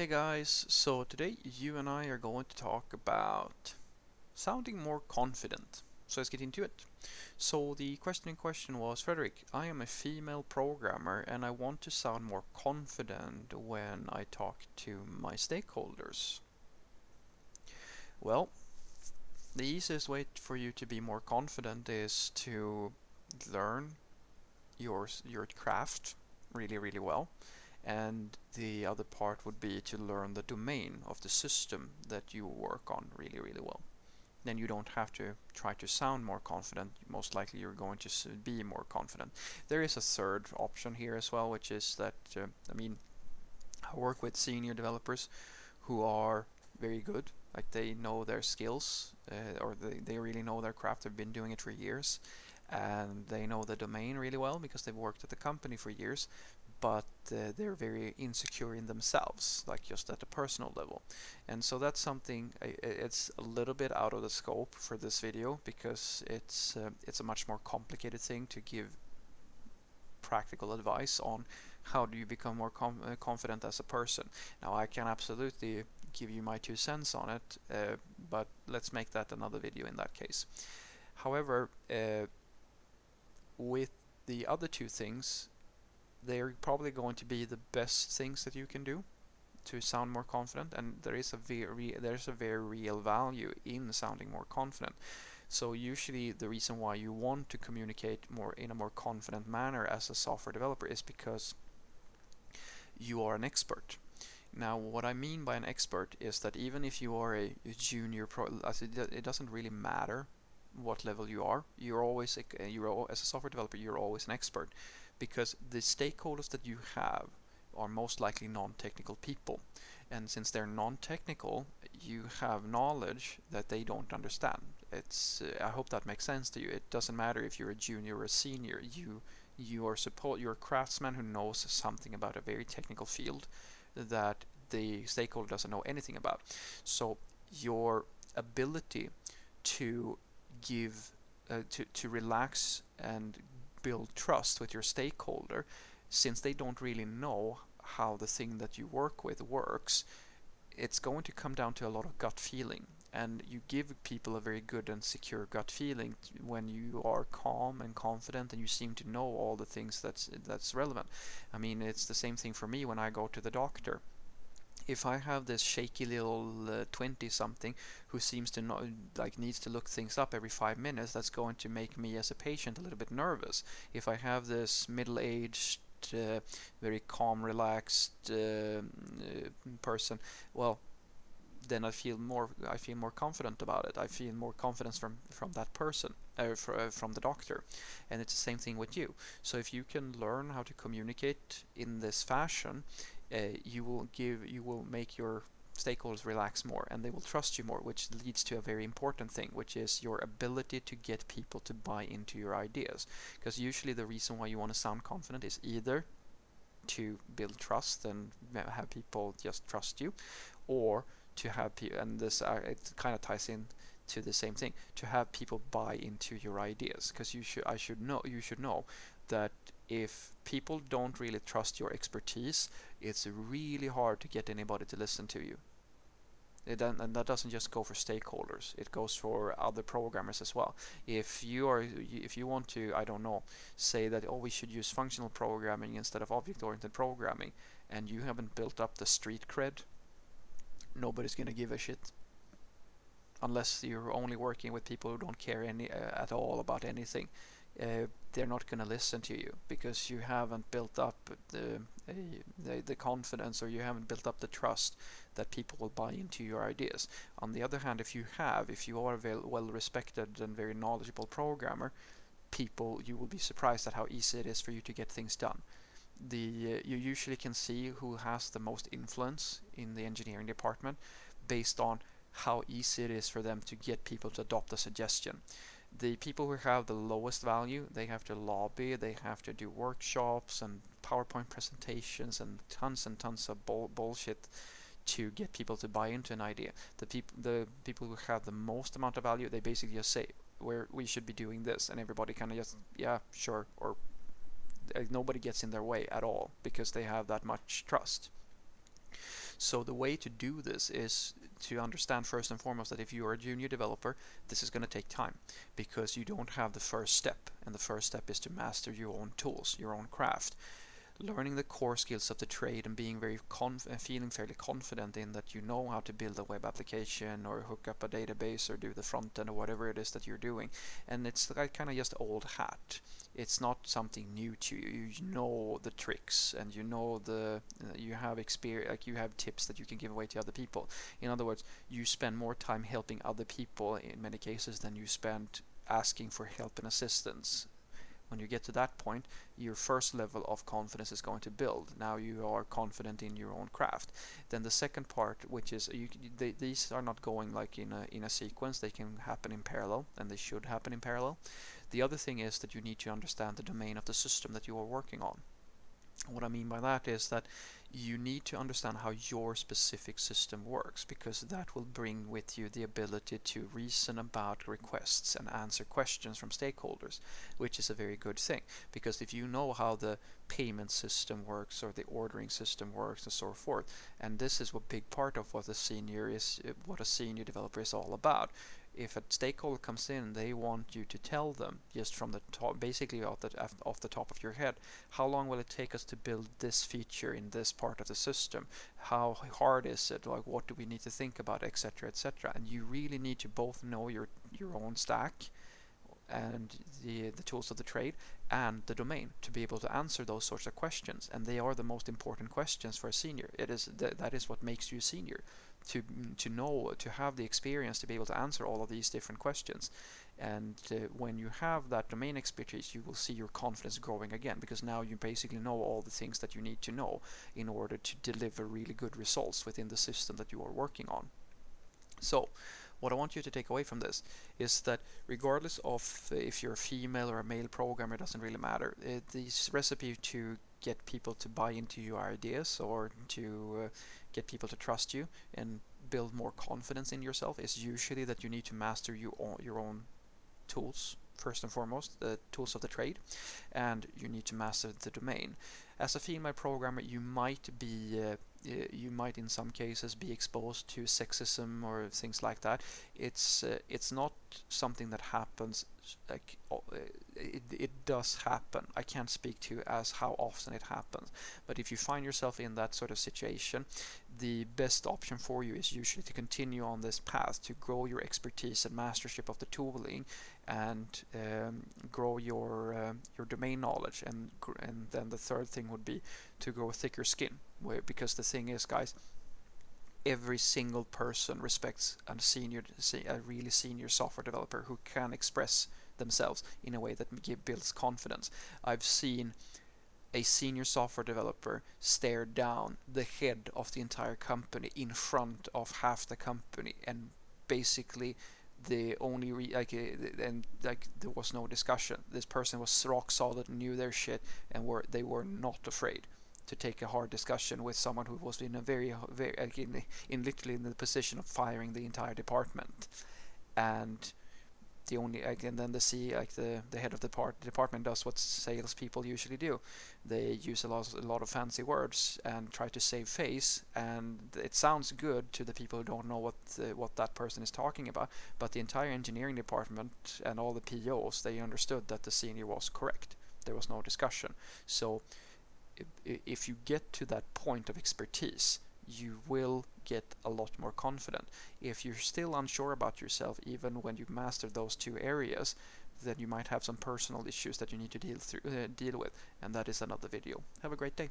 Hey guys, so today you and I are going to talk about sounding more confident. So let's get into it. So the question in question was, Frederick, I am a female programmer and I want to sound more confident when I talk to my stakeholders. Well, the easiest way for you to be more confident is to learn your your craft really really well and the other part would be to learn the domain of the system that you work on really really well. Then you don't have to try to sound more confident. Most likely you're going to be more confident. There is a third option here as well which is that uh, I mean I work with senior developers who are very good. Like they know their skills uh, or they, they really know their craft. They've been doing it for years. And they know the domain really well because they've worked at the company for years but uh, they're very insecure in themselves like just at a personal level. And so that's something it's a little bit out of the scope for this video because it's uh, it's a much more complicated thing to give practical advice on how do you become more com uh, confident as a person. Now I can absolutely give you my two cents on it uh, but let's make that another video in that case. However uh, with the other two things, they're probably going to be the best things that you can do to sound more confident and there is a very there's a very real value in sounding more confident so usually the reason why you want to communicate more in a more confident manner as a software developer is because you are an expert now what I mean by an expert is that even if you are a junior pro it doesn't really matter what level you are. You're always a, you're as a software developer, you're always an expert because the stakeholders that you have are most likely non-technical people. And since they're non-technical, you have knowledge that they don't understand. It's uh, I hope that makes sense to you. It doesn't matter if you're a junior or a senior. You you are support you're a craftsman who knows something about a very technical field that the stakeholder doesn't know anything about. So your ability to give uh, to to relax and build trust with your stakeholder since they don't really know how the thing that you work with works it's going to come down to a lot of gut feeling. And you give people a very good and secure gut feeling when you are calm and confident and you seem to know all the things that's that's relevant. I mean it's the same thing for me when i go to the doctor if I have this shaky little 20 uh, something who seems to know like needs to look things up every five minutes that's going to make me as a patient a little bit nervous. If I have this middle-aged uh, very calm relaxed uh, uh person well then I feel more I feel more confident about it. I feel more confidence from from that person uh, uh, from the doctor. And it's the same thing with you. So if you can learn how to communicate in this fashion uh, you will give you will make your stakeholders relax more and they will trust you more which leads to a very important thing which is your ability to get people to buy into your ideas. Because usually the reason why you want to sound confident is either to build trust and have people just trust you or to have people and this uh, it kind of ties in to the same thing to have people buy into your ideas. Because you should I should know you should know that if people don't really trust your expertise, it's really hard to get anybody to listen to you. And that doesn't just go for stakeholders; it goes for other programmers as well. If you are, if you want to, I don't know, say that oh we should use functional programming instead of object-oriented programming, and you haven't built up the street cred, nobody's gonna give a shit unless you're only working with people who don't care any uh, at all about anything uh, they're not going to listen to you because you haven't built up the, the, the confidence or you haven't built up the trust that people will buy into your ideas. On the other hand, if you have, if you are a well respected and very knowledgeable programmer, people you will be surprised at how easy it is for you to get things done. The uh, you usually can see who has the most influence in the engineering department based on how easy it is for them to get people to adopt a suggestion the people who have the lowest value they have to lobby they have to do workshops and powerpoint presentations and tons and tons of bull bullshit to get people to buy into an idea. The people the people who have the most amount of value they basically just say where we should be doing this and everybody kind of just yeah sure or nobody gets in their way at all because they have that much trust. So the way to do this is to understand first and foremost that if you are a junior developer, this is going to take time because you don't have the first step. And the first step is to master your own tools, your own craft learning the core skills of the trade and being very conf- feeling fairly confident in that you know how to build a web application or hook up a database or do the front end or whatever it is that you're doing and it's like kind of just old hat it's not something new to you you know the tricks and you know the uh, you have experience like you have tips that you can give away to other people in other words you spend more time helping other people in many cases than you spend asking for help and assistance when you get to that point, your first level of confidence is going to build. Now you are confident in your own craft. Then the second part, which is you, they, these are not going like in a in a sequence. They can happen in parallel, and they should happen in parallel. The other thing is that you need to understand the domain of the system that you are working on. What I mean by that is that you need to understand how your specific system works because that will bring with you the ability to reason about requests and answer questions from stakeholders, which is a very good thing. Because if you know how the payment system works or the ordering system works and so forth, and this is a big part of what a senior is, what a senior developer is all about if a stakeholder comes in, they want you to tell them just from the top, basically off the off the top of your head, how long will it take us to build this feature in this part of the system? How hard is it? Like what do we need to think about, etc., etc. And you really need to both know your your own stack and the the tools of the trade and the domain to be able to answer those sorts of questions. And they are the most important questions for a senior. It is th- that is what makes you a senior to mm, to know to have the experience to be able to answer all of these different questions and uh, when you have that domain expertise you will see your confidence growing again because now you basically know all the things that you need to know in order to deliver really good results within the system that you are working on so what I want you to take away from this is that regardless of uh, if you're a female or a male programmer, it doesn't really matter. It, this recipe to get people to buy into your ideas or to uh, get people to trust you and build more confidence in yourself is usually that you need to master you your own tools first and foremost the tools of the trade and you need to master the domain. As a female programmer you might be uh, you might in some cases be exposed to sexism or things like that. It's uh, it's not something that happens it, it does happen. I can't speak to as how often it happens but if you find yourself in that sort of situation the best option for you is usually to continue on this path to grow your expertise and mastership of the tooling and um, grow your uh, your domain knowledge. And and then the third thing would be to grow thicker skin where because the thing is guys every single person respects a senior a really senior software developer who can express themselves in a way that builds confidence. I've seen a senior software developer stare down the head of the entire company in front of half the company and basically the only re- like uh, and like there was no discussion. This person was rock solid knew their shit and were they were not afraid to take a hard discussion with someone who was in a very very in, in literally in the position of firing the entire department and the only again then the C like the the head of the part, department does what salespeople usually do. They use a lot a lot of fancy words and try to save face, and it sounds good to the people who don't know what the, what that person is talking about. But the entire engineering department and all the POs they understood that the senior was correct. There was no discussion. So if you get to that point of expertise you will get a lot more confident. If you're still unsure about yourself, even when you've mastered those two areas, then you might have some personal issues that you need to deal through, uh, deal with, and that is another video. Have a great day.